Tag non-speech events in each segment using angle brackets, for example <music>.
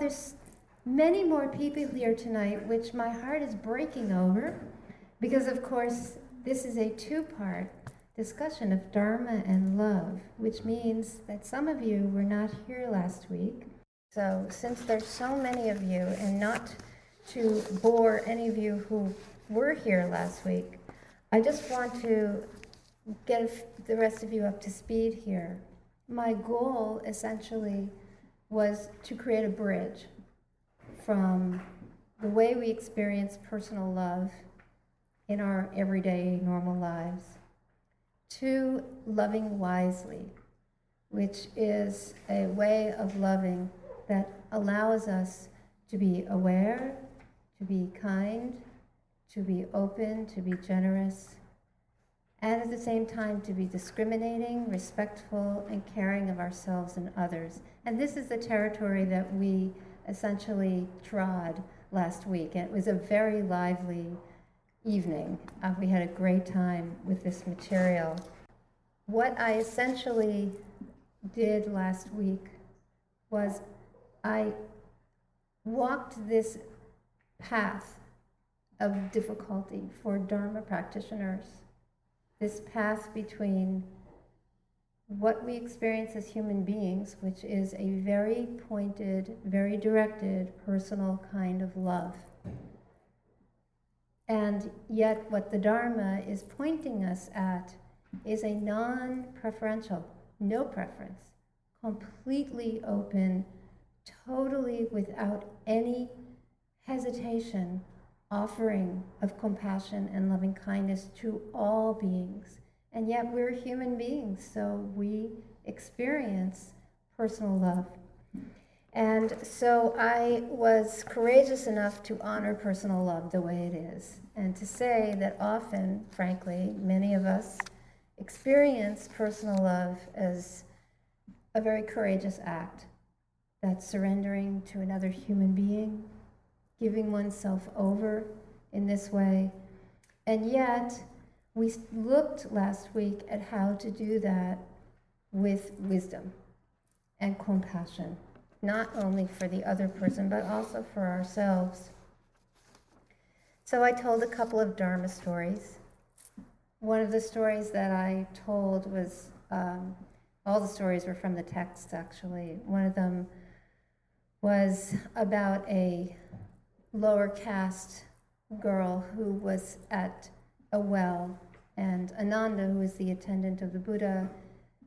there's many more people here tonight, which my heart is breaking over, because of course, this is a two part discussion of Dharma and love, which means that some of you were not here last week. So, since there's so many of you, and not to bore any of you who were here last week, I just want to get the rest of you up to speed here. My goal essentially was to create a bridge from the way we experience personal love in our everyday normal lives to loving wisely, which is a way of loving that allows us to be aware, to be kind, to be open, to be generous, and at the same time to be discriminating, respectful, and caring of ourselves and others. And this is the territory that we essentially trod last week. And it was a very lively evening. Uh, we had a great time with this material. What I essentially did last week was I walked this path of difficulty for Dharma practitioners, this path between what we experience as human beings, which is a very pointed, very directed, personal kind of love. And yet, what the Dharma is pointing us at is a non preferential, no preference, completely open, totally without any hesitation offering of compassion and loving kindness to all beings and yet we're human beings, so we experience personal love. And so I was courageous enough to honor personal love the way it is, and to say that often, frankly, many of us experience personal love as a very courageous act. That's surrendering to another human being, giving oneself over in this way. And yet, we looked last week at how to do that with wisdom and compassion, not only for the other person, but also for ourselves. So I told a couple of Dharma stories. One of the stories that I told was um, all the stories were from the text, actually. One of them was about a lower caste girl who was at a well. And Ananda, who was the attendant of the Buddha,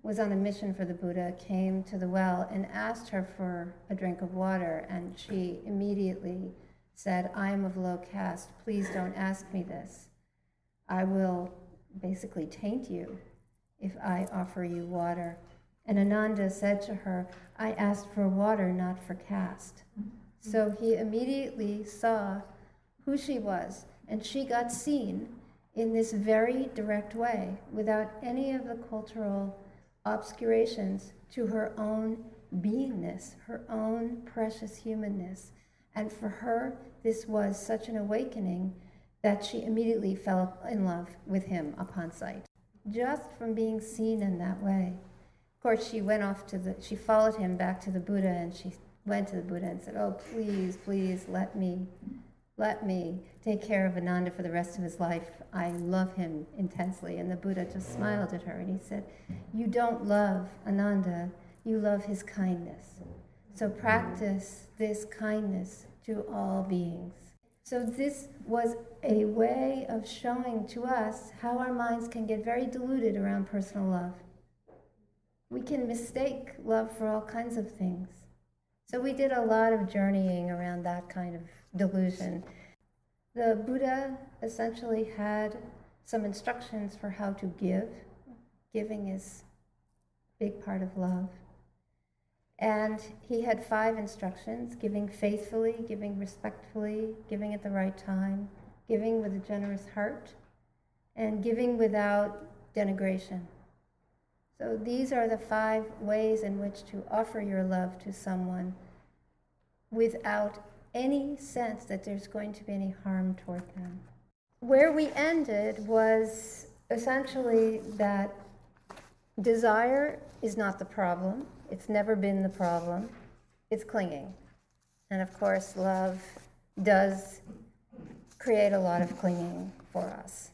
was on a mission for the Buddha, came to the well and asked her for a drink of water. And she immediately said, I am of low caste. Please don't ask me this. I will basically taint you if I offer you water. And Ananda said to her, I asked for water, not for caste. So he immediately saw who she was, and she got seen in this very direct way without any of the cultural obscurations to her own beingness, her own precious humanness. And for her, this was such an awakening that she immediately fell in love with him upon sight, just from being seen in that way. Of course, she went off to the, she followed him back to the Buddha and she went to the Buddha and said, Oh, please, please let me let me take care of Ananda for the rest of his life. I love him intensely. And the Buddha just smiled at her and he said, You don't love Ananda, you love his kindness. So practice this kindness to all beings. So, this was a way of showing to us how our minds can get very diluted around personal love. We can mistake love for all kinds of things. So, we did a lot of journeying around that kind of delusion. The Buddha essentially had some instructions for how to give. Giving is a big part of love. And he had five instructions giving faithfully, giving respectfully, giving at the right time, giving with a generous heart, and giving without denigration. So these are the five ways in which to offer your love to someone without any sense that there's going to be any harm toward them. Where we ended was essentially that desire is not the problem, it's never been the problem, it's clinging. And of course, love does create a lot of clinging for us.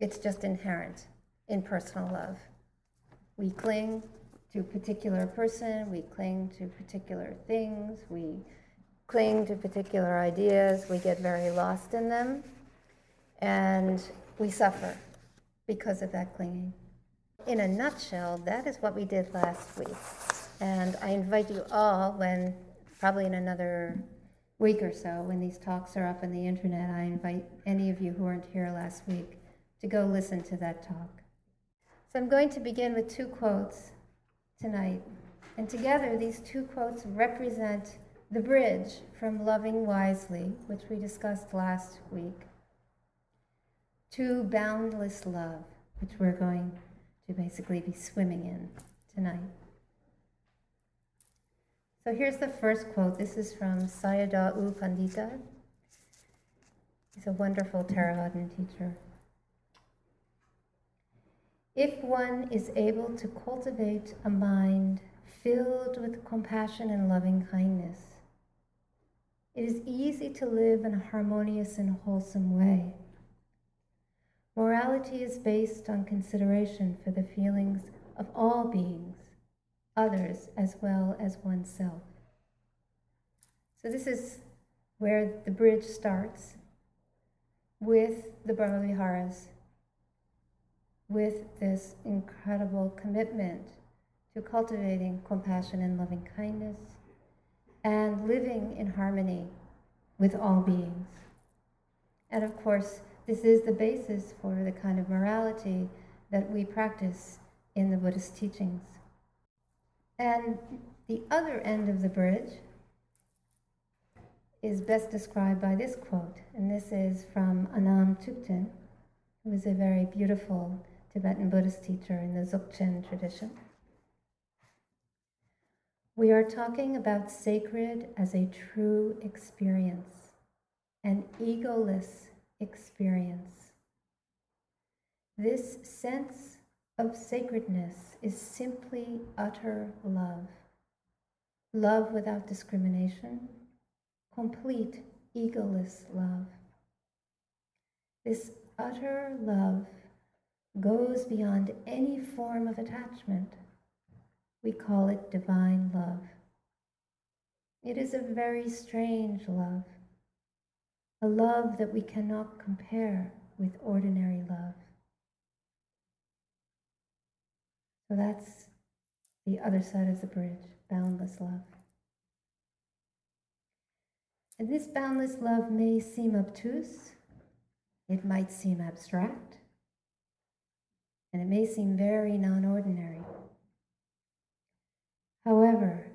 It's just inherent in personal love. We cling to a particular person, we cling to particular things, we cling to particular ideas, we get very lost in them, and we suffer because of that clinging. In a nutshell, that is what we did last week. And I invite you all, when probably in another week or so, when these talks are up on the internet, I invite any of you who weren't here last week to go listen to that talk. So I'm going to begin with two quotes tonight. And together, these two quotes represent the bridge from Loving Wisely, which we discussed last week, to Boundless Love, which we're going to basically be swimming in tonight. So here's the first quote. This is from Sayadaw U Pandita. He's a wonderful Theravadan teacher. If one is able to cultivate a mind filled with compassion and loving kindness, it is easy to live in a harmonious and wholesome way. Morality is based on consideration for the feelings of all beings, others as well as oneself. So, this is where the bridge starts with the Brahmaviharas with this incredible commitment to cultivating compassion and loving kindness and living in harmony with all beings. And of course, this is the basis for the kind of morality that we practice in the Buddhist teachings. And the other end of the bridge is best described by this quote, and this is from Anam Thupten, who is a very beautiful Tibetan Buddhist teacher in the Dzogchen tradition. We are talking about sacred as a true experience, an egoless experience. This sense of sacredness is simply utter love. Love without discrimination, complete egoless love. This utter love goes beyond any form of attachment. We call it divine love. It is a very strange love, a love that we cannot compare with ordinary love. So that's the other side of the bridge, boundless love. And this boundless love may seem obtuse, it might seem abstract, and it may seem very non ordinary. However,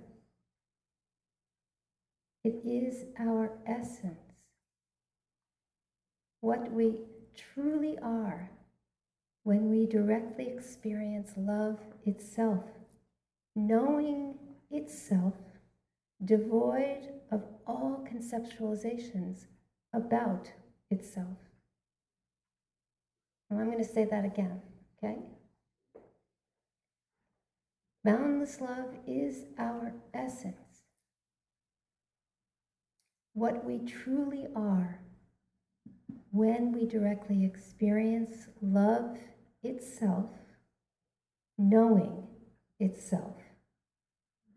it is our essence, what we truly are when we directly experience love itself, knowing itself devoid of all conceptualizations about itself. And I'm going to say that again. Okay? Boundless love is our essence. What we truly are when we directly experience love itself, knowing itself,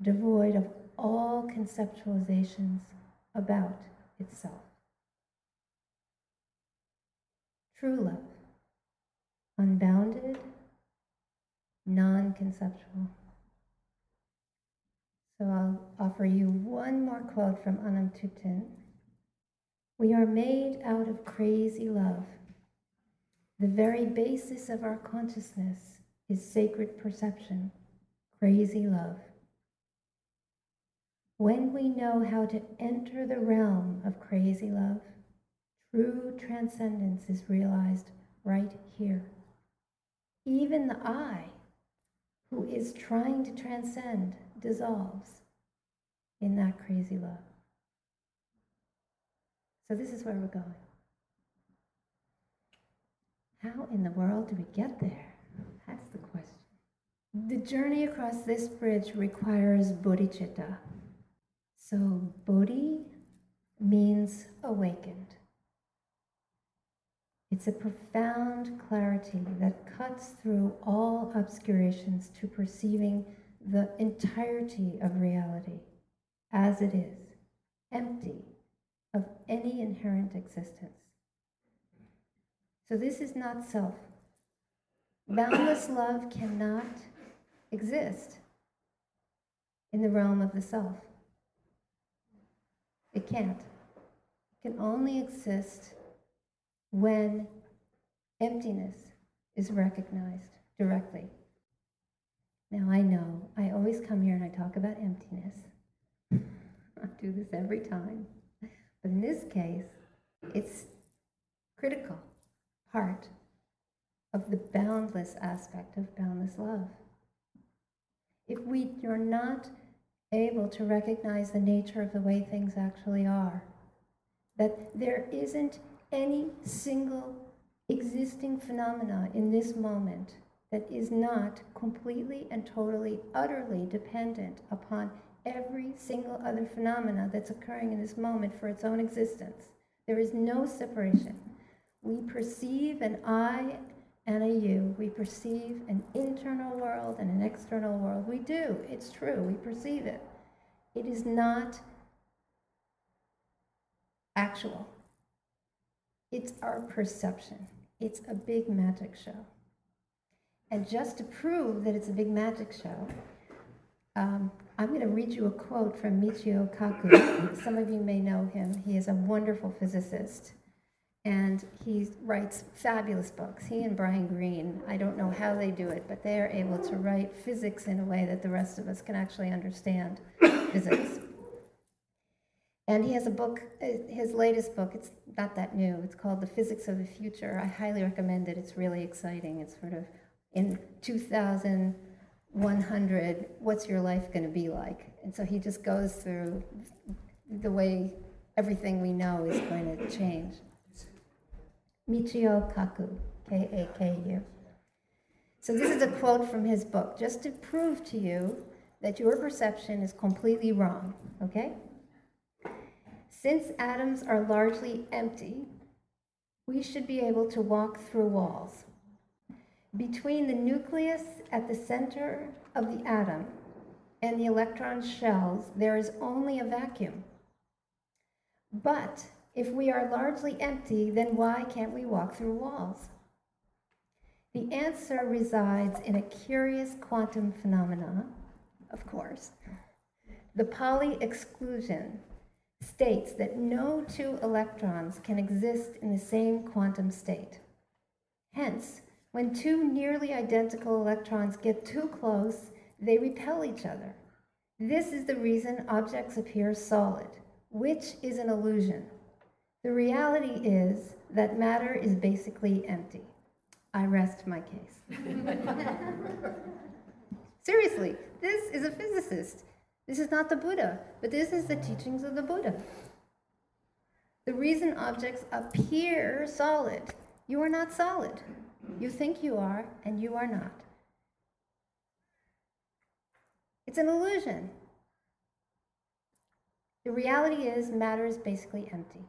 devoid of all conceptualizations about itself. True love unbounded, non conceptual. So I'll offer you one more quote from Anam Thupten. We are made out of crazy love. The very basis of our consciousness is sacred perception, crazy love. When we know how to enter the realm of crazy love, true transcendence is realized right here even the I, who is trying to transcend, dissolves in that crazy love. So, this is where we're going. How in the world do we get there? That's the question. The journey across this bridge requires bodhicitta. So, bodhi means awakened. It's a profound clarity that cuts through all obscurations to perceiving the entirety of reality as it is, empty of any inherent existence. So, this is not self. Boundless love cannot exist in the realm of the self. It can't. It can only exist when emptiness is recognized directly. Now, I know I always come here and I talk about emptiness. <laughs> I do this every time. But in this case, it's critical part of the boundless aspect of boundless love. If we are not able to recognize the nature of the way things actually are, that there isn't any single existing phenomena in this moment that is not completely and totally, utterly dependent upon every single other phenomena that's occurring in this moment for its own existence. There is no separation. We perceive an I and a you. We perceive an internal world and an external world. We do. It's true. We perceive it. It is not actual. It's our perception. It's a big magic show. And just to prove that it's a big magic show, um, I'm going to read you a quote from Michio Kaku. <coughs> Some of you may know him. He is a wonderful physicist and he writes fabulous books. He and Brian Greene, I don't know how they do it, but they are able to write physics in a way that the rest of us can actually understand <coughs> physics. And he has a book, uh, his latest book, it's not that new, it's called The Physics of the Future. I highly recommend it, it's really exciting. It's sort of in 2100, what's your life going to be like? And so he just goes through the way everything we know is going to change. Michio Kaku, K A K U. So, this is a quote from his book, just to prove to you that your perception is completely wrong, okay? Since atoms are largely empty, we should be able to walk through walls. Between the nucleus at the center of the atom and the electron shells, there is only a vacuum. But if we are largely empty, then why can't we walk through walls? The answer resides in a curious quantum phenomenon, of course. The Pauli exclusion states that no two electrons can exist in the same quantum state. Hence, when two nearly identical electrons get too close, they repel each other. This is the reason objects appear solid, which is an illusion. The reality is that matter is basically empty. I rest my case. <laughs> Seriously, this is a physicist. This is not the Buddha, but this is the teachings of the Buddha. The reason objects appear solid, you are not solid. You think you are, and you are not. It's an illusion. The reality is, matter is basically empty.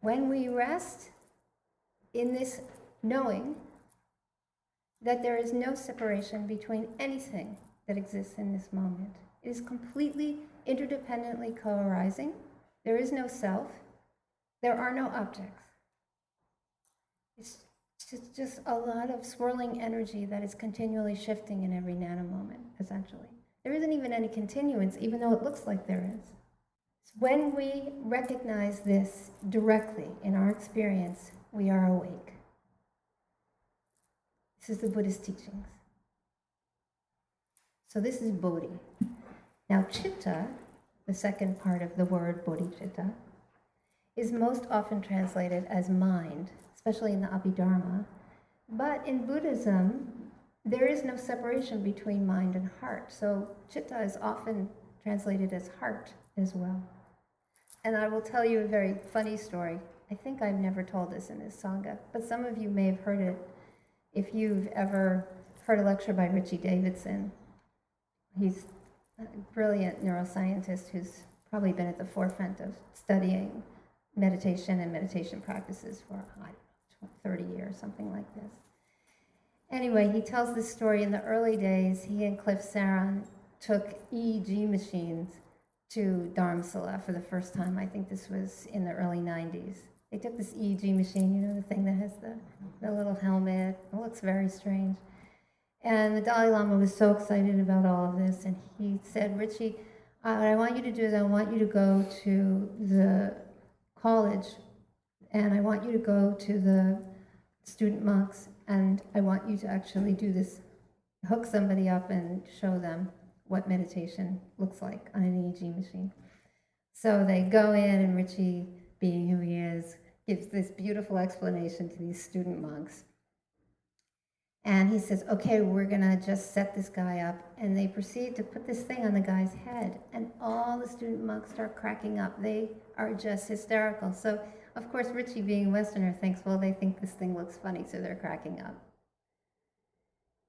When we rest in this knowing that there is no separation between anything that exists in this moment, it is completely interdependently co arising. There is no self, there are no objects. It's just, just a lot of swirling energy that is continually shifting in every nanomoment, essentially. There isn't even any continuance, even though it looks like there is. When we recognize this directly in our experience, we are awake. This is the Buddhist teachings. So this is Bodhi. Now, chitta, the second part of the word bodhicitta, is most often translated as mind, especially in the Abhidharma. But in Buddhism, there is no separation between mind and heart. So chitta is often translated as heart as well. And I will tell you a very funny story. I think I've never told this in this Sangha, but some of you may have heard it if you've ever heard a lecture by Richie Davidson. He's brilliant neuroscientist who's probably been at the forefront of studying meditation and meditation practices for, I know, 30 years, something like this. Anyway, he tells this story in the early days. He and Cliff Saron took EEG machines to Dharamsala for the first time. I think this was in the early 90s. They took this EEG machine, you know, the thing that has the, the little helmet. It looks very strange. And the Dalai Lama was so excited about all of this, and he said, Richie, uh, what I want you to do is I want you to go to the college, and I want you to go to the student monks, and I want you to actually do this hook somebody up and show them what meditation looks like on an EEG machine. So they go in, and Richie, being who he is, gives this beautiful explanation to these student monks. And he says, okay, we're going to just set this guy up. And they proceed to put this thing on the guy's head. And all the student monks start cracking up. They are just hysterical. So, of course, Richie, being a Westerner, thinks, well, they think this thing looks funny, so they're cracking up.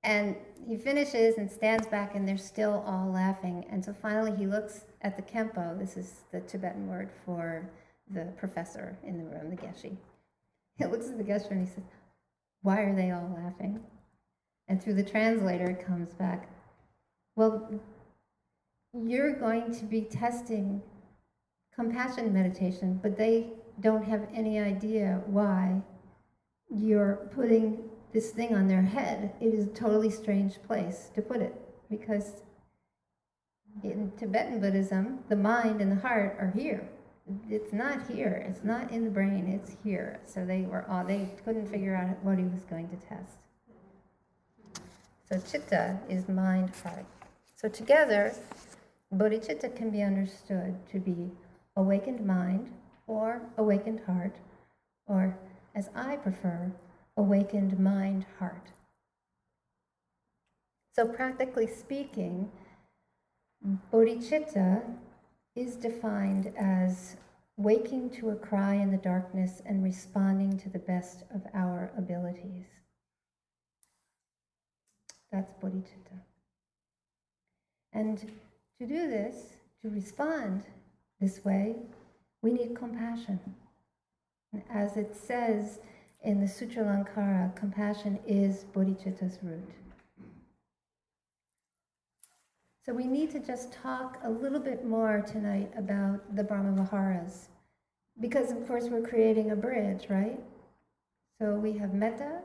And he finishes and stands back, and they're still all laughing. And so finally, he looks at the Khenpo. This is the Tibetan word for the professor in the room, the Geshe. He looks at the Geshe and he says, Why are they all laughing? And through the translator, it comes back, Well, you're going to be testing compassion meditation, but they don't have any idea why you're putting this thing on their head. It is a totally strange place to put it because in Tibetan Buddhism, the mind and the heart are here it's not here. It's not in the brain. It's here. So they were all they couldn't figure out what he was going to test. So chitta is mind heart. So together, bodhicitta can be understood to be awakened mind or awakened heart, or as I prefer, awakened mind heart. So practically speaking, bodhicitta is defined as waking to a cry in the darkness and responding to the best of our abilities. That's bodhicitta. And to do this, to respond this way, we need compassion. As it says in the Sutra Lankara, compassion is bodhicitta's root. So we need to just talk a little bit more tonight about the Brahma Viharas. Because, of course, we're creating a bridge, right? So we have metta,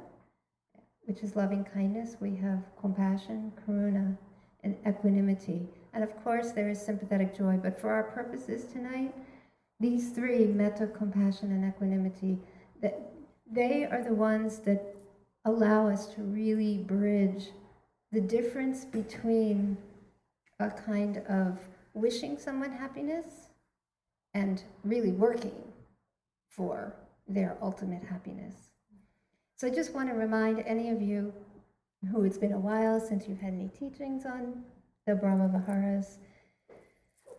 which is loving kindness. We have compassion, karuna, and equanimity. And of course, there is sympathetic joy. But for our purposes tonight, these three, metta, compassion, and equanimity, that they are the ones that allow us to really bridge the difference between a kind of wishing someone happiness and really working for their ultimate happiness. So I just want to remind any of you who it's been a while since you've had any teachings on the Brahma Viharas.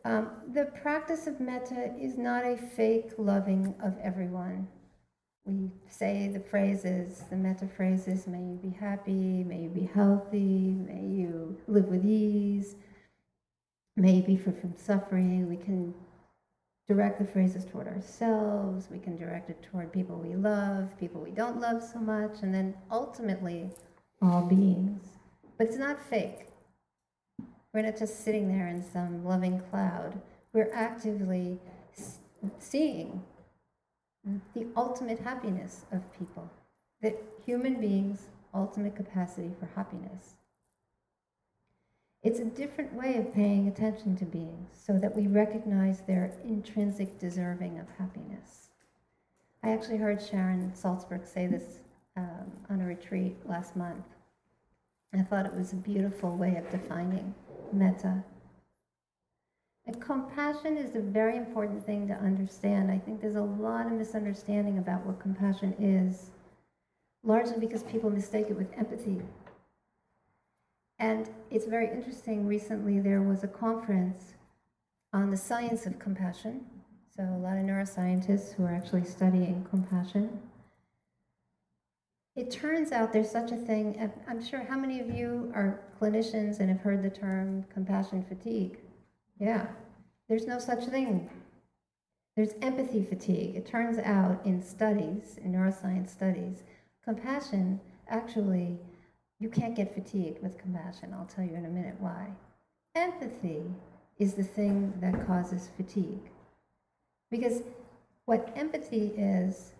Um, the practice of metta is not a fake loving of everyone. We say the phrases, the metta phrases, may you be happy, may you be healthy, may you live with ease, maybe for from suffering. We can direct the phrases toward ourselves. We can direct it toward people we love, people we don't love so much, and then ultimately all beings. But it's not fake. We're not just sitting there in some loving cloud. We're actively seeing the ultimate happiness of people, the human beings' ultimate capacity for happiness. It's a different way of paying attention to beings so that we recognize their intrinsic deserving of happiness. I actually heard Sharon Salzberg say this um, on a retreat last month. I thought it was a beautiful way of defining metta. And compassion is a very important thing to understand. I think there's a lot of misunderstanding about what compassion is, largely because people mistake it with empathy and it's very interesting, recently there was a conference on the science of compassion. So, a lot of neuroscientists who are actually studying compassion. It turns out there's such a thing, I'm sure how many of you are clinicians and have heard the term compassion fatigue? Yeah, there's no such thing. There's empathy fatigue. It turns out in studies, in neuroscience studies, compassion actually, you can't get fatigued with compassion. I'll tell you in a minute why. Empathy is the thing that causes fatigue. Because what empathy is,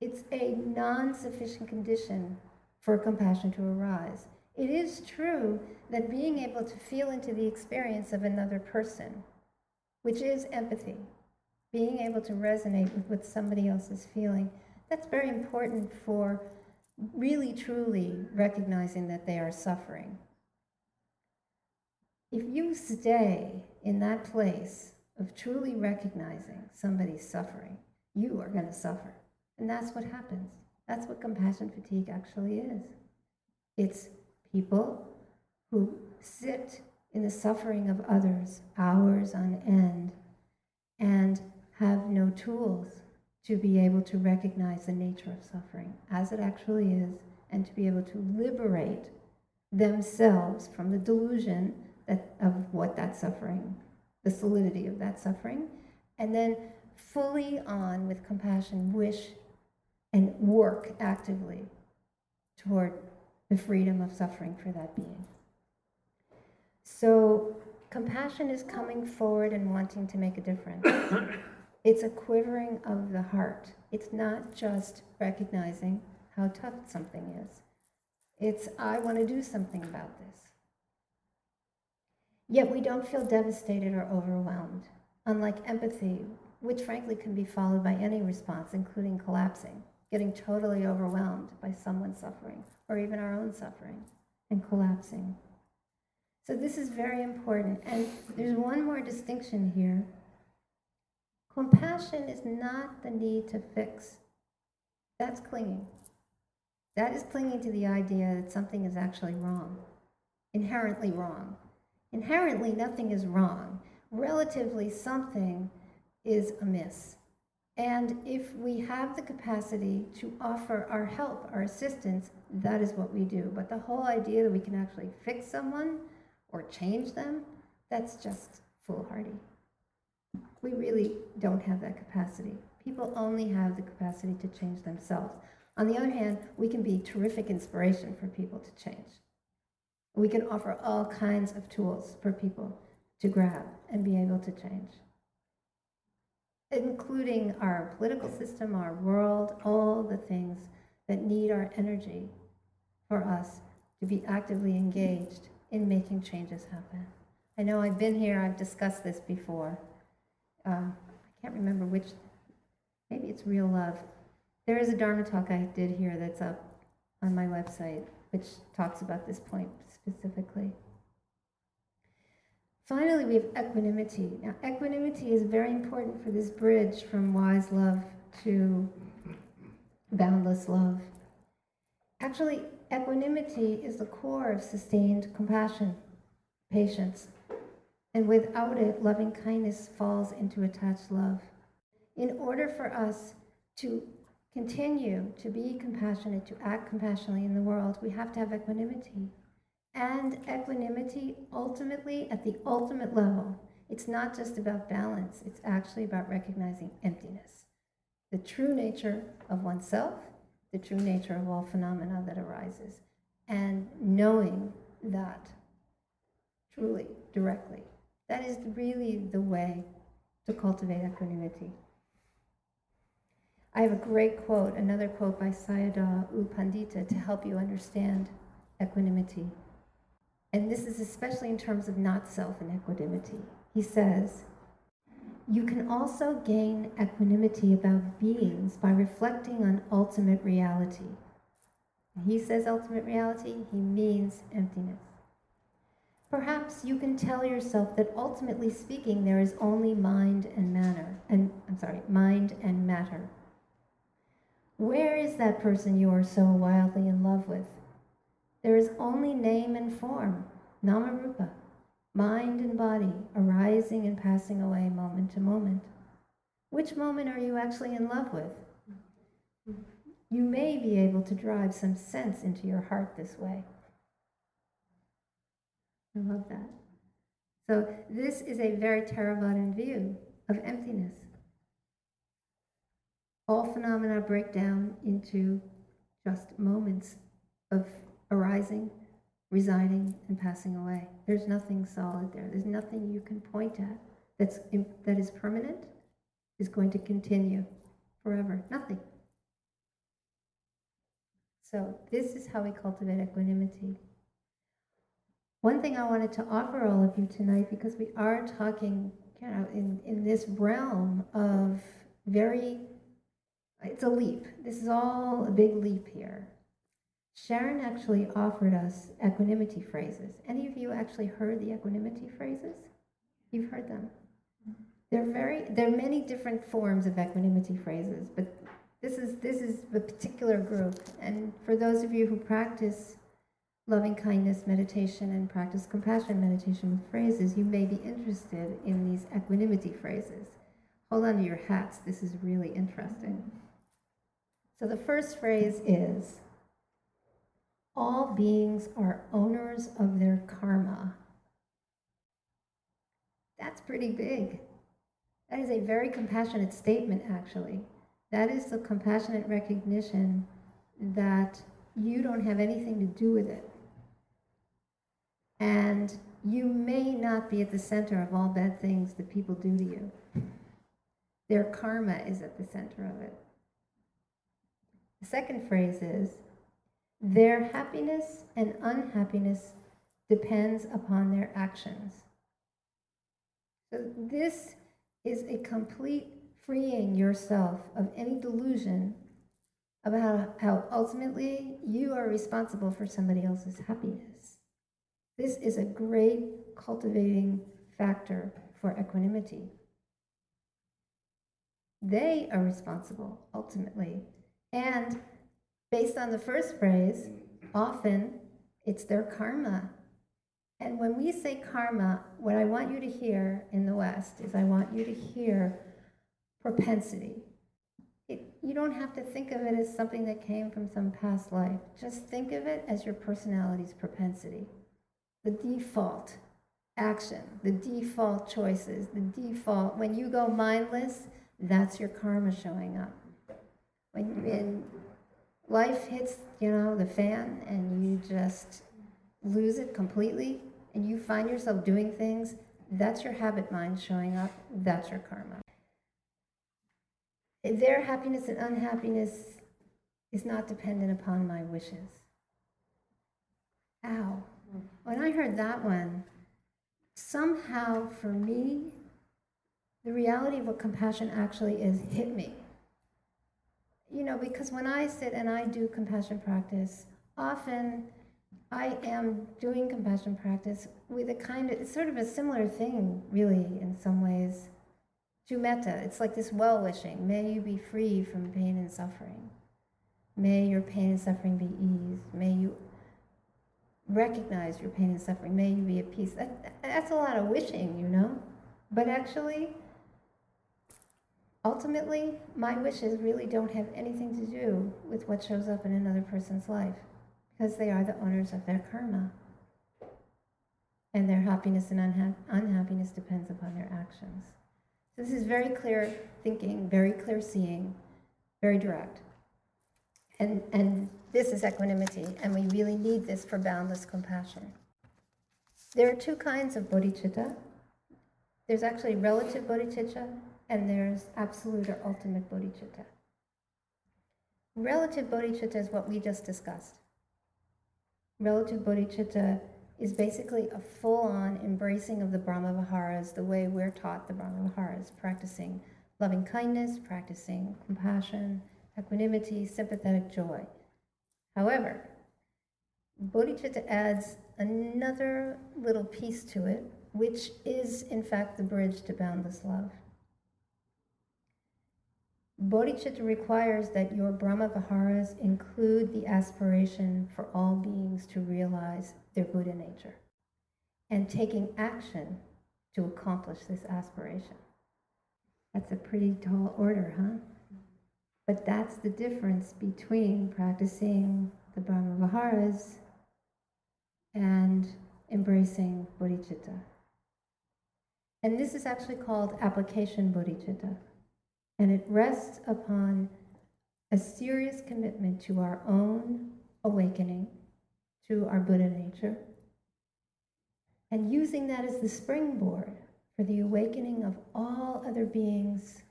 it's a non sufficient condition for compassion to arise. It is true that being able to feel into the experience of another person, which is empathy, being able to resonate with what somebody else is feeling, that's very important for really truly recognizing that they are suffering. If you stay in that place of truly recognizing somebody's suffering, you are going to suffer. And that's what happens. That's what compassion fatigue actually is. It's people who sit in the suffering of others hours on end and have no tools to be able to recognize the nature of suffering as it actually is and to be able to liberate themselves from the delusion that, of what that suffering, the solidity of that suffering, and then fully on with compassion wish and work actively toward the freedom of suffering for that being. So compassion is coming forward and wanting to make a difference. It's a quivering of the heart. It's not just recognizing how tough something is. It's, I want to do something about this. Yet we don't feel devastated or overwhelmed, unlike empathy, which frankly can be followed by any response, including collapsing, getting totally overwhelmed by someone's suffering or even our own suffering and collapsing. So this is very important. And there's one more distinction here. Compassion is not the need to fix. That's clinging. That is clinging to the idea that something is actually wrong, inherently wrong. Inherently, nothing is wrong. Relatively, something is amiss. And if we have the capacity to offer our help, our assistance, that is what we do. But the whole idea that we can actually fix someone or change them, that's just foolhardy. We really don't have that capacity. People only have the capacity to change themselves. On the other hand, we can be terrific inspiration for people to change. We can offer all kinds of tools for people to grab and be able to change including our political system, our world, all the things that need our energy for us to be actively engaged in making changes happen. I know I've been here, I've discussed this before. Uh, I can't remember which, maybe it's Real Love. There is a Dharma talk I did here that's up on my website, which talks about this point specifically. Finally, we have equanimity. Now, equanimity is very important for this bridge from wise love to boundless love. Actually, equanimity is the core of sustained compassion, patience. And without it, loving kindness falls into attached love. In order for us to continue to be compassionate, to act compassionately in the world, we have to have equanimity and equanimity ultimately at the ultimate level. It's not just about balance, it's actually about recognizing emptiness, the true nature of oneself, the true nature of all phenomena that arises, and knowing that truly, directly. That is really the way to cultivate equanimity. I have a great quote, another quote by Sayadaw U Pandita to help you understand equanimity and this is especially in terms of not self and equanimity. He says, You can also gain equanimity about beings by reflecting on ultimate reality. He says ultimate reality, he means emptiness. Perhaps you can tell yourself that ultimately speaking, there is only mind and matter, and I'm sorry, mind and matter. Where is that person you are so wildly in love with? There is only name and form, namarupa, mind and body, arising and passing away moment to moment. Which moment are you actually in love with? You may be able to drive some sense into your heart this way. I love that. So, this is a very Theravadan view of emptiness. all phenomena break down into just moments of arising, residing, and passing away. There's nothing solid there. There's nothing you can point at that's, that is permanent, is going to continue forever. Nothing. So, this is how we cultivate equanimity. One thing I wanted to offer all of you tonight, because we are talking you know, in, in this realm of very, it's a leap. This is all a big leap here. Sharon actually offered us equanimity phrases. Any of you actually heard the equanimity phrases? You've heard them. They're very, there are many different forms of equanimity phrases, but this is, this is a particular group. And for those of you who practice loving kindness meditation and practice compassion meditation with phrases, you may be interested in these equanimity phrases. Hold on to your hats, this is really interesting. So the first phrase is All beings are owners of their karma. That's pretty big. That is a very compassionate statement, actually. That is the compassionate recognition that you don't have anything to do with it. And you may not be at the center of all bad things that people do to you. Their karma is at the center of it. The second phrase is their happiness and unhappiness depends upon their actions. So, this is a complete freeing yourself of any delusion about how ultimately you are responsible for somebody else's happiness. This is a great cultivating factor for equanimity. They are responsible ultimately. And based on the first phrase, often it's their karma. And when we say karma, what I want you to hear in the West is I want you to hear propensity. It, you don't have to think of it as something that came from some past life. Just think of it as your personality's propensity the default action, the default choices, the default. When you go mindless, that's your karma showing up. When, when life hits, you know, the fan and you just lose it completely and you find yourself doing things, that's your habit mind showing up. That's your karma. Their happiness and unhappiness is not dependent upon my wishes. Ow. When I heard that one, somehow for me, the reality of what compassion actually is hit me. You know, because when I sit and I do compassion practice, often I am doing compassion practice with a kind of, it's sort of a similar thing, really, in some ways, to metta. It's like this well wishing. May you be free from pain and suffering. May your pain and suffering be eased. May you recognize your pain and suffering. May you be at peace. That, that's a lot of wishing, you know? But actually, ultimately, my wishes really don't have anything to do with what shows up in another person's life because they are the owners of their karma. And their happiness and unha- unhappiness depends upon their actions. So this is very clear thinking, very clear seeing, very direct. And, and this is equanimity, and we really need this for boundless compassion. There are two kinds of bodhicitta. There's actually relative bodhicitta, and there's absolute or ultimate bodhicitta. Relative bodhicitta is what we just discussed. Relative bodhicitta is basically a full on embracing of the Brahma Viharas the way we're taught the Brahma Viharas, practicing loving kindness, practicing compassion, equanimity, sympathetic joy. However, bodhicitta adds another little piece to it, which is in fact the bridge to boundless love. Bodhicitta requires that your Brahma Viharas include the aspiration for all beings to realize their Buddha nature and taking action to accomplish this aspiration. That's a pretty tall order, huh? But that's the difference between practicing the Brahma Viharas and embracing bodhicitta. And this is actually called application bodhicitta. And it rests upon a serious commitment to our own awakening, to our Buddha nature, and using that as the springboard for the awakening of all other beings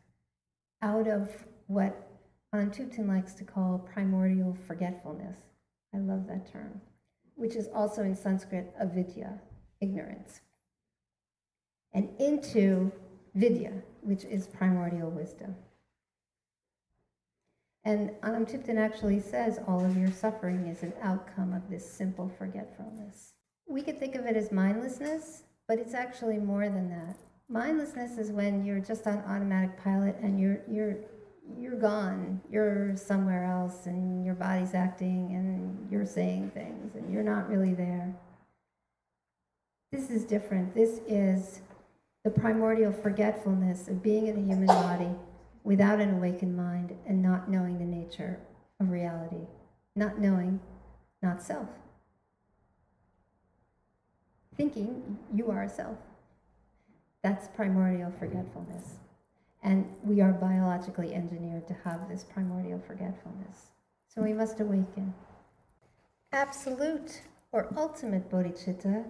out of what Anam Thubten likes to call primordial forgetfulness. I love that term, which is also in Sanskrit avidya, ignorance, and into vidya, which is primordial wisdom. And Anam Thubten actually says all of your suffering is an outcome of this simple forgetfulness. We could think of it as mindlessness, but it's actually more than that. Mindlessness is when you're just on automatic pilot and you're you're you're gone. You're somewhere else and your body's acting and you're saying things and you're not really there. This is different. This is the primordial forgetfulness of being in a human body without an awakened mind and not knowing the nature of reality, not knowing, not self. Thinking you are a self. That's primordial forgetfulness. And we are biologically engineered to have this primordial forgetfulness. So we must awaken. Absolute or ultimate bodhicitta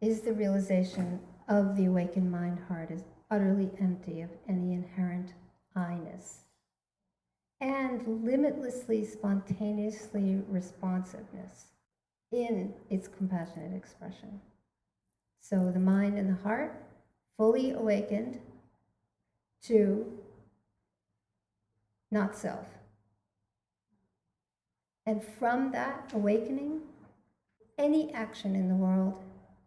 is the realization of the awakened mind heart is utterly empty of any inherent I-ness and limitlessly spontaneously responsiveness in its compassionate expression. So the mind and the heart fully awakened to not self. And from that awakening, any action in the world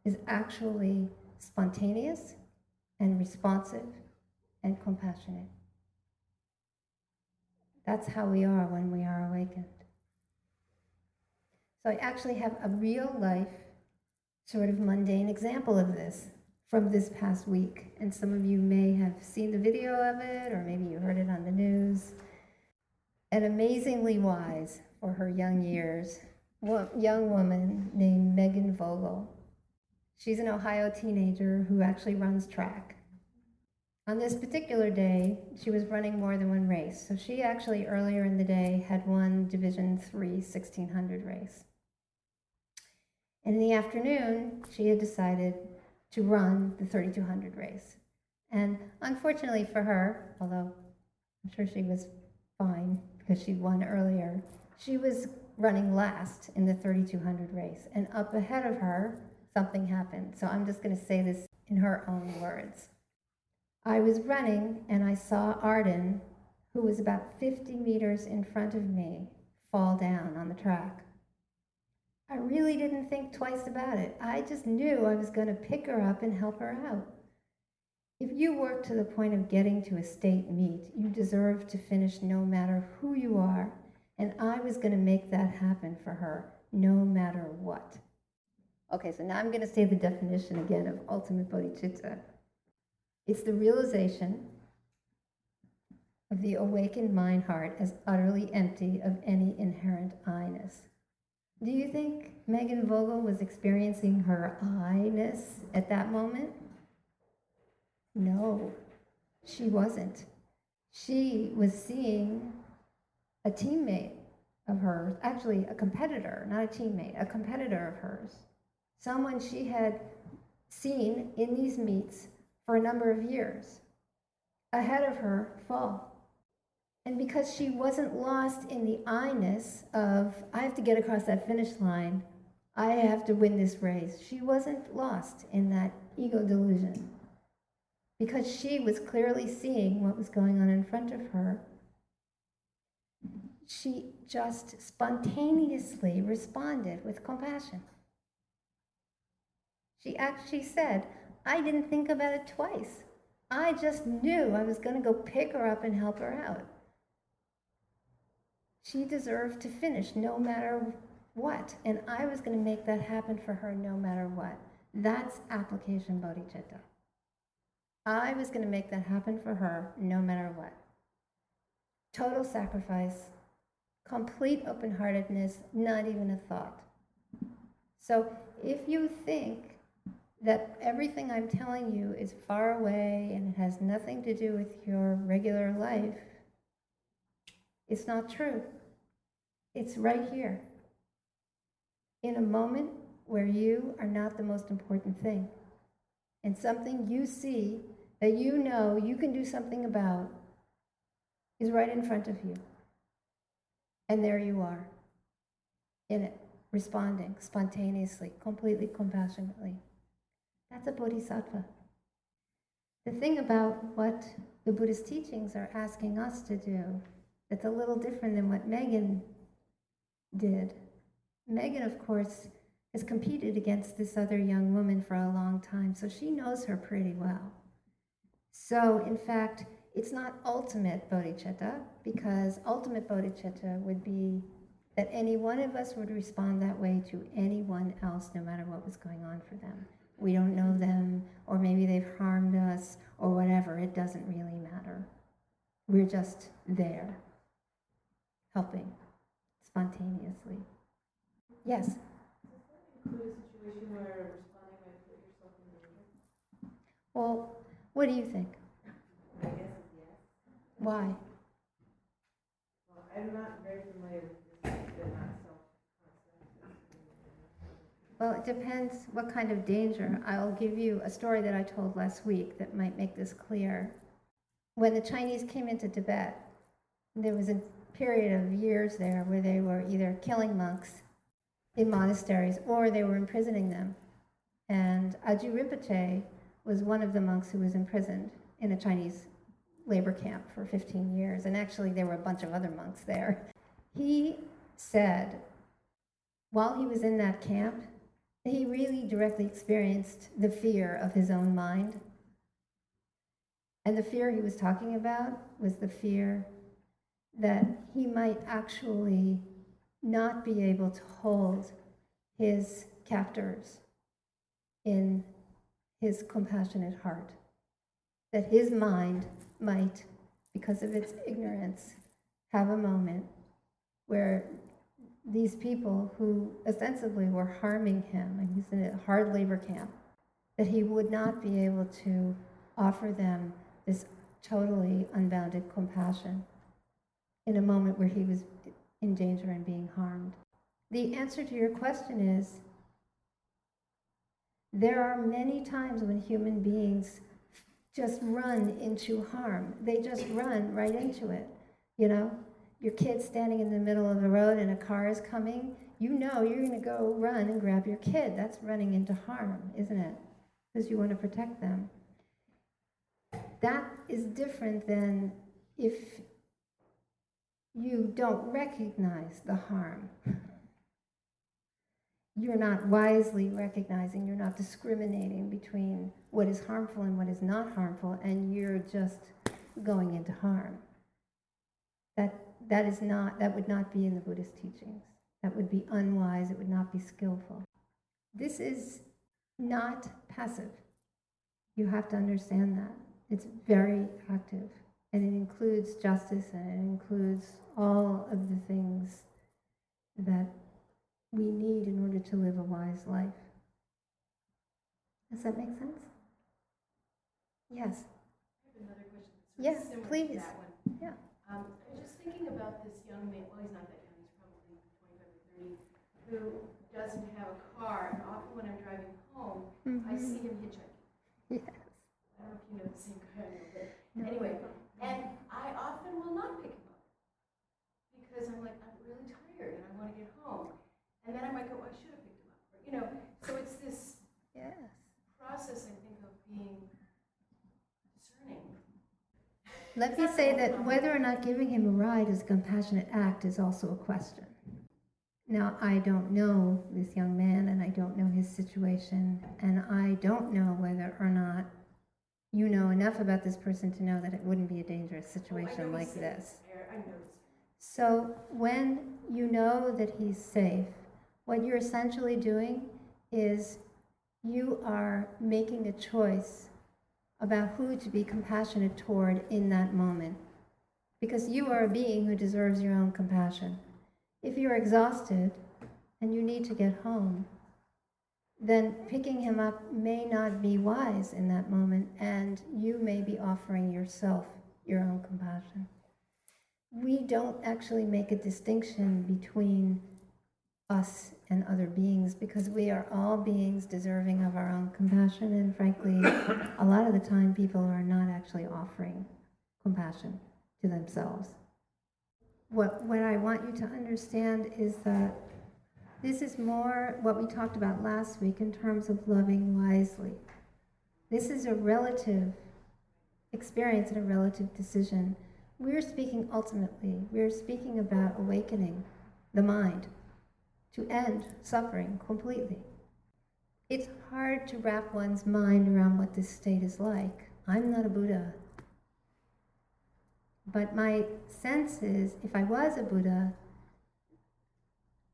is actually spontaneous and responsive and compassionate. That's how we are when we are awakened. So I actually have a real life, sort of mundane example of this from this past week. And some of you may have seen the video of it, or maybe you heard it on the news. An amazingly wise, for her young years, young woman named Meghan Vogel She's an Ohio teenager who actually runs track. On this particular day, she was running more than one race. So she actually earlier in the day had won Division 3 1600 race. And in the afternoon, she had decided to run the 3200 race. And unfortunately for her, although I'm sure she was fine because she won earlier, she was running last in the 3200 race. And up ahead of her something happened. So I'm just going to say this in her own words. I was running and I saw Arden, who was about 50 meters in front of me, fall down on the track. I really didn't think twice about it. I just knew I was going to pick her up and help her out. If you work to the point of getting to a state meet, you deserve to finish no matter who you are. And I was going to make that happen for her, no matter what. Okay, so now I'm going to say the definition again of ultimate bodhicitta. It's the realization of the awakened mind heart as utterly empty of any inherent I-ness. Do you think Meghan Vogel was experiencing her I-ness at that moment? No, she wasn't. She was seeing a teammate of hers, actually a competitor, not a teammate, a competitor of hers, someone she had seen in these meets for a number of years, ahead of her fall. And because she wasn't lost in the I-ness of, I have to get across that finish line, I have to win this race, she wasn't lost in that ego delusion. Because she was clearly seeing what was going on in front of her, she just spontaneously responded with compassion. She actually said, I didn't think about it twice. I just knew I was going to go pick her up and help her out. She deserved to finish no matter what, and I was going to make that happen for her no matter what. That's application bodhicitta. I was going to make that happen for her no matter what. Total sacrifice, complete open heartedness, not even a thought. So if you think that everything I'm telling you is far away and it has nothing to do with your regular life, It's not true. It's right here. In a moment where you are not the most important thing, and something you see that you know you can do something about is right in front of you. And there you are, in it, responding spontaneously, completely compassionately. That's a bodhisattva. The thing about what the Buddhist teachings are asking us to do that's a little different than what Meghan did. Meghan, of course, has competed against this other young woman for a long time, so she knows her pretty well. So, in fact, it's not ultimate bodhicitta because ultimate bodhicitta would be that any one of us would respond that way to anyone else, no matter what was going on for them. We don't know them, or maybe they've harmed us, or whatever. It doesn't really matter. We're just there, helping spontaneously. Yes? Well, what do you think? I guess yes. Why? Well, I'm not very familiar with this, they're not self-conscious. Well, it depends what kind of danger. I'll give you a story that I told last week that might make this clear. When the Chinese came into Tibet, there was a period of years there where they were either killing monks in monasteries or they were imprisoning them. And Ajahn Rinpoche was one of the monks who was imprisoned in a Chinese labor camp for 15 years. And actually, there were a bunch of other monks there. He said, while he was in that camp, he really directly experienced the fear of his own mind. And the fear he was talking about was the fear that he might actually not be able to hold his captors in his compassionate heart. That his mind might, because of its ignorance, have a moment where these people who ostensibly were harming him, and he's in a hard labor camp, that he would not be able to offer them this totally unbounded compassion in a moment where he was in danger and being harmed. The answer to your question is there are many times when human beings just run into harm. They just run right into it. You know, your kid's standing in the middle of the road and a car is coming. You know you're going to go run and grab your kid. That's running into harm, isn't it? Because you want to protect them. That is different than if you don't recognize the harm. You're not wisely recognizing, you're not discriminating between what is harmful and what is not harmful, and you're just going into harm. That, that is not, that would not be in the Buddhist teachings. That would be unwise, it would not be skillful. This is not passive. You have to understand that. It's very active. And it includes justice and it includes all of the things that we need in order to live a wise life. Does that make sense? Yes. I have another question. that's sort of Yeah, similar to please. that one. Yeah. Um, I was just thinking about this young man, well, he's not that young, he's probably 25 or 30, who doesn't have a car, and often when I'm driving home, I see him hitchhiking. Yes. I don't know if you know the same guy, I but No. anyway, and I often will not pick him up because I'm like, I'm really tired and I want to get home. And then I might go, "Oh, I should have picked him up. Or, you know, so it's this Yes. process, I think, of being discerning. Let me say that whether or not giving him a ride is a compassionate act is also a question. Now, I don't know this young man and I don't know his situation, and I don't know whether or not you know enough about this person to know that it wouldn't be a dangerous Oh, situation know like this. I I noticed. So, when you know that he's safe, what you're essentially doing is you are making a choice about who to be compassionate toward in that moment. Because you are a being who deserves your own compassion. If you're exhausted and you need to get home, then picking him up may not be wise in that moment, and you may be offering yourself your own compassion. we don't actually make a distinction between us and other beings because we are all beings deserving of our own compassion. And frankly, <coughs> a lot of the time, people are not actually offering compassion to themselves. What, what I want you to understand is that this is more what we talked about last week in terms of loving wisely. This is a relative experience and a relative decision. We're speaking ultimately, we're speaking about awakening the mind to end suffering completely. It's hard to wrap one's mind around what this state is like. I'm not a Buddha. But my sense is if I was a Buddha,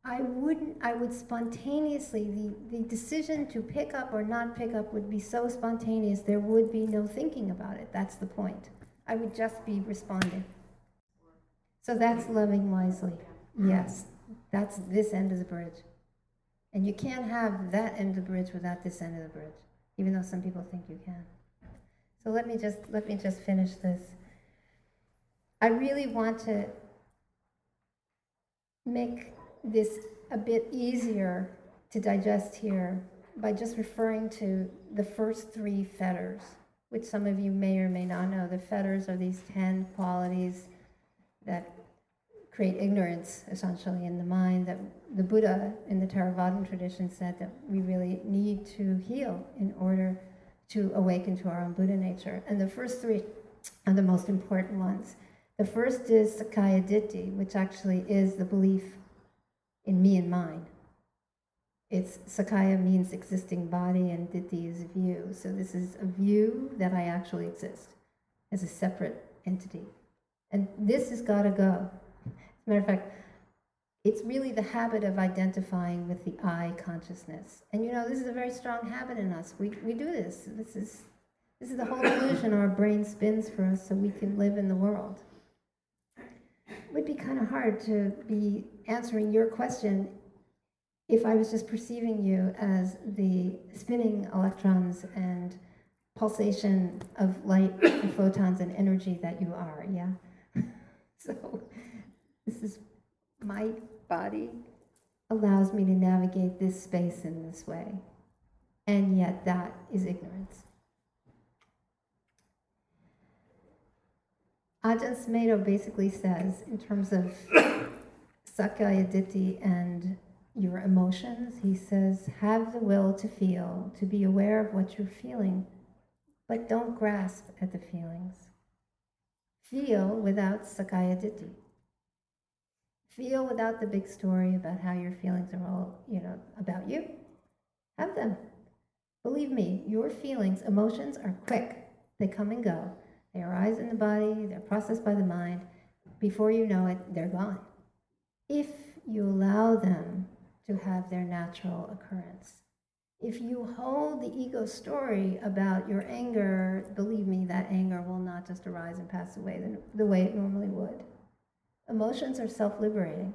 I wouldn't, I would spontaneously, the, the decision to pick up or not pick up would be so spontaneous, there would be no thinking about it. That's the point. I would just be responding. So that's loving wisely. Yes, that's this end of the bridge. And you can't have that end of the bridge without this end of the bridge, even though some people think you can. So let me just let me just finish this. I really want to make this a bit easier to digest here by just referring to the first three fetters, which some of you may or may not know. The fetters are these 10 qualities that create ignorance, essentially, in the mind that the Buddha in the Theravadan tradition said that we really need to heal in order to awaken to our own Buddha nature. And the first three are the most important ones. The first is Sakkaya Ditthi, which actually is the belief in me and mine. It's Sakkaya means existing body and Ditthi is view. So this is a view that I actually exist as a separate entity. And this has got to go. As a matter of fact, it's really the habit of identifying with the I consciousness. And you know, this is a very strong habit in us. We, we do this. This is, this is the whole <coughs> illusion our brain spins for us so we can live in the world. Would be kind of hard to be answering your question if I was just perceiving you as the spinning electrons and pulsation of light and photons and energy that you are, yeah? <laughs> so this is my body allows me to navigate this space in this way. And yet that is ignorance. Ajahn Sumedho basically says, in terms of <coughs> Sakkaya Ditthi and your emotions, he says, have the will to feel, to be aware of what you're feeling, but don't grasp at the feelings. Feel without Sakkaya Ditthi. Feel without the big story about how your feelings are all, you know, about you. Have them. Believe me, your feelings, emotions are quick. They come and go. They arise in the body, they're processed by the mind. Before you know it, they're gone. If you allow them to have their natural occurrence. If you hold the ego story about your anger, believe me, that anger will not just arise and pass away the, the way it normally would. Emotions are self liberating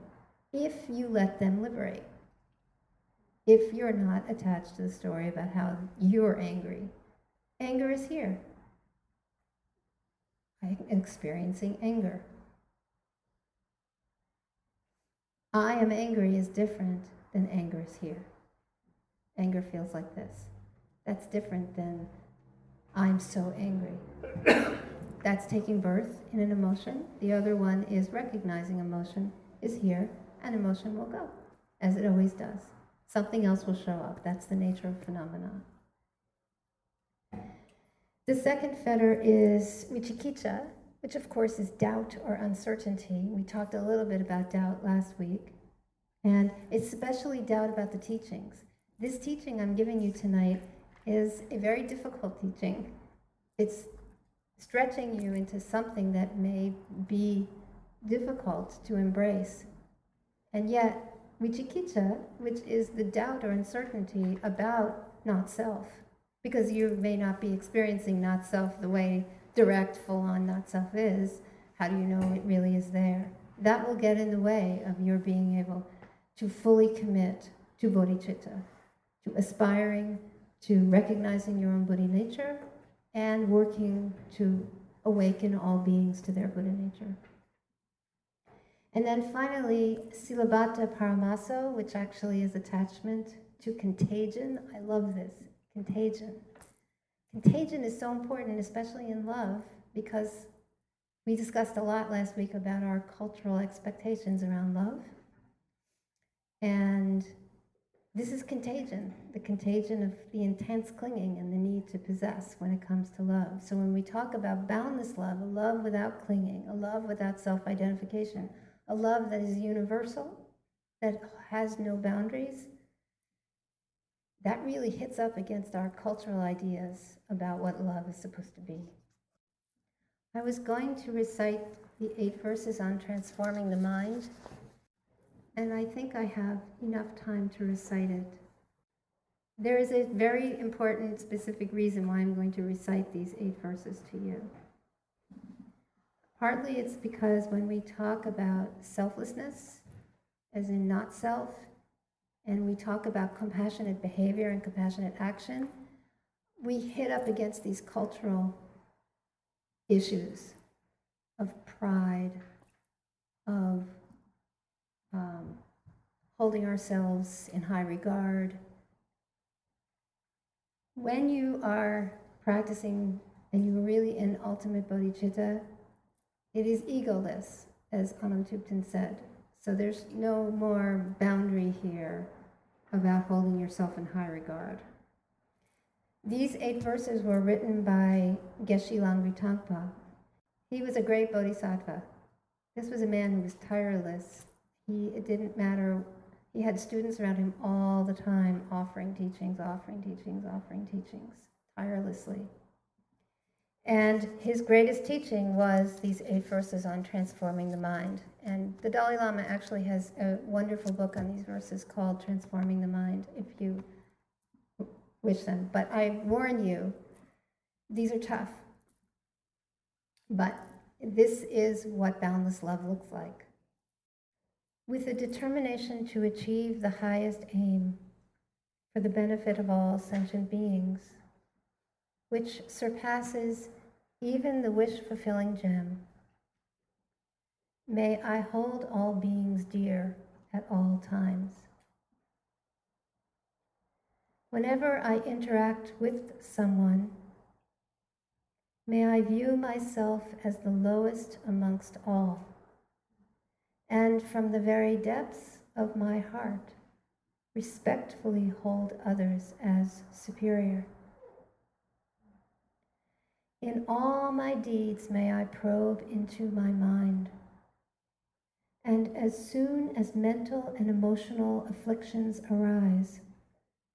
if you let them liberate. If you're not attached to the story about how you're angry, anger is here. Experiencing anger. I am angry is different than anger is here. Anger feels like this. That's different than I'm so angry. <coughs> That's taking birth in an emotion. The other one is recognizing emotion is here and emotion will go, as it always does. Something else will show up. That's the nature of phenomena. The second fetter is Vicikiccha, which of course is doubt or uncertainty. We talked a little bit about doubt last week. And especially doubt about the teachings. This teaching I'm giving you tonight is a very difficult teaching. It's stretching you into something that may be difficult to embrace. And yet, Vicikiccha, which is the doubt or uncertainty about not self, because you may not be experiencing not self the way direct, full on not self is, how do you know it really is there? That will get in the way of your being able to fully commit to bodhicitta, to aspiring to recognizing your own Buddha nature and working to awaken all beings to their Buddha nature. And then finally, Silabata Paramaso, which actually is attachment to contagion. I love this contagion. Contagion is so important, especially in love, because we discussed a lot last week about our cultural expectations around love. And this is contagion, the contagion of the intense clinging and the need to possess when it comes to love. So when we talk about boundless love, a love without clinging, a love without self identification, a love that is universal, that has no boundaries, that really hits up against our cultural ideas about what love is supposed to be. I was going to recite the eight verses on transforming the mind, and I think I have enough time to recite it. There is a very important specific reason why I'm going to recite these eight verses to you. Partly it's because when we talk about selflessness, as in not self, and we talk about compassionate behavior and compassionate action, we hit up against these cultural issues of pride, of um, holding ourselves in high regard. When you are practicing and you're really in ultimate bodhicitta, it is egoless, as Anam Thubten said. So there's no more boundary here about holding yourself in high regard. These eight verses were written by Geshe Langri Tangpa. He was a great bodhisattva. This was a man who was tireless. He, it didn't matter, he had students around him all the time offering teachings, offering teachings, offering teachings, tirelessly. And his greatest teaching was these eight verses on transforming the mind. And the Dalai Lama actually has a wonderful book on these verses called Transforming the Mind, if you wish them. But I warn you, these are tough. But this is what boundless love looks like. With a determination to achieve the highest aim for the benefit of all sentient beings, which surpasses even the wish fulfilling gem. May I hold all beings dear at all times. Whenever I interact with someone, may I view myself as the lowest amongst all, and from the very depths of my heart, respectfully hold others as superior. In all my deeds, may I probe into my mind. And as soon as mental and emotional afflictions arise,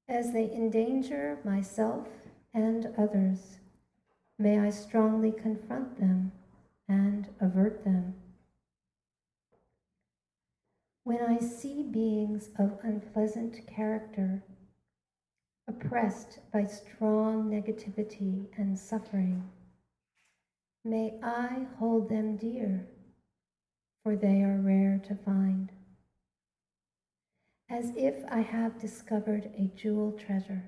as they endanger myself and others, may I strongly confront them and avert them. When I see beings of unpleasant character, oppressed by strong negativity and suffering, May I hold them dear, for they are rare to find. As if I have discovered a jewel treasure.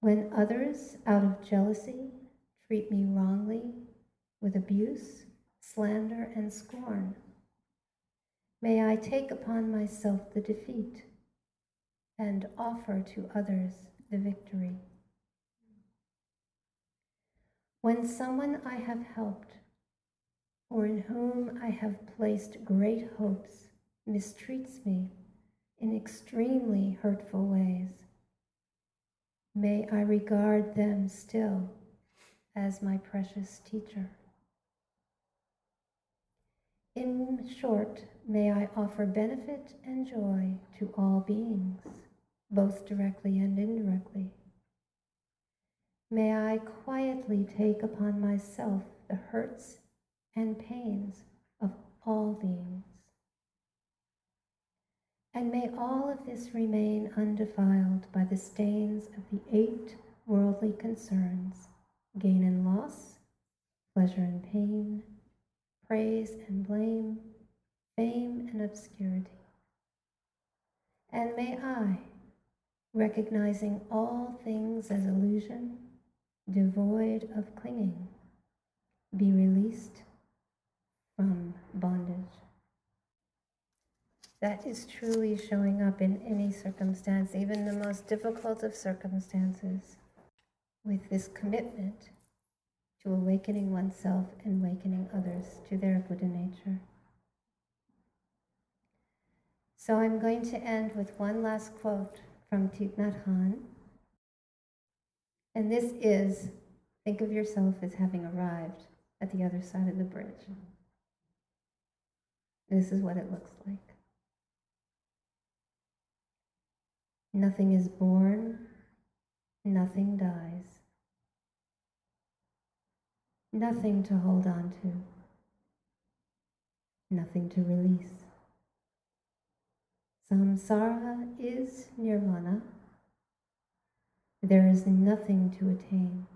When others, out of jealousy, treat me wrongly with abuse, slander, and scorn, may I take upon myself the defeat and offer to others the victory. When someone I have helped or in whom I have placed great hopes mistreats me in extremely hurtful ways, may I regard them still as my precious teacher. In short, may I offer benefit and joy to all beings, both directly and indirectly. May I quietly take upon myself the hurts and pains of all beings. And may all of this remain undefiled by the stains of the eight worldly concerns gain and loss, pleasure and pain, praise and blame, fame and obscurity. And may I, recognizing all things as illusion, devoid of clinging, be released from bondage. That is truly showing up in any circumstance, even the most difficult of circumstances, with this commitment to awakening oneself and awakening others to their Buddha nature. So I'm going to end with one last quote from Thich Nhat Hanh. And this is think of yourself as having arrived at the other side of the bridge. This is what it looks like. Nothing is born, nothing dies. Nothing to hold on to, nothing to release. Samsara is nirvana. There is nothing to attain.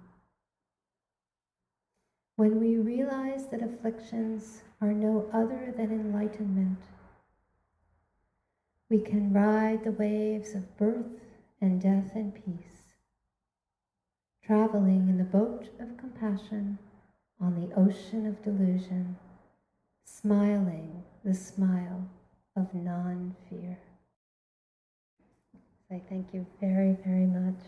When we realize that afflictions are no other than enlightenment, we can ride the waves of birth and death in peace, traveling in the boat of compassion on the ocean of delusion, smiling the smile of non fear. I thank you very, very much.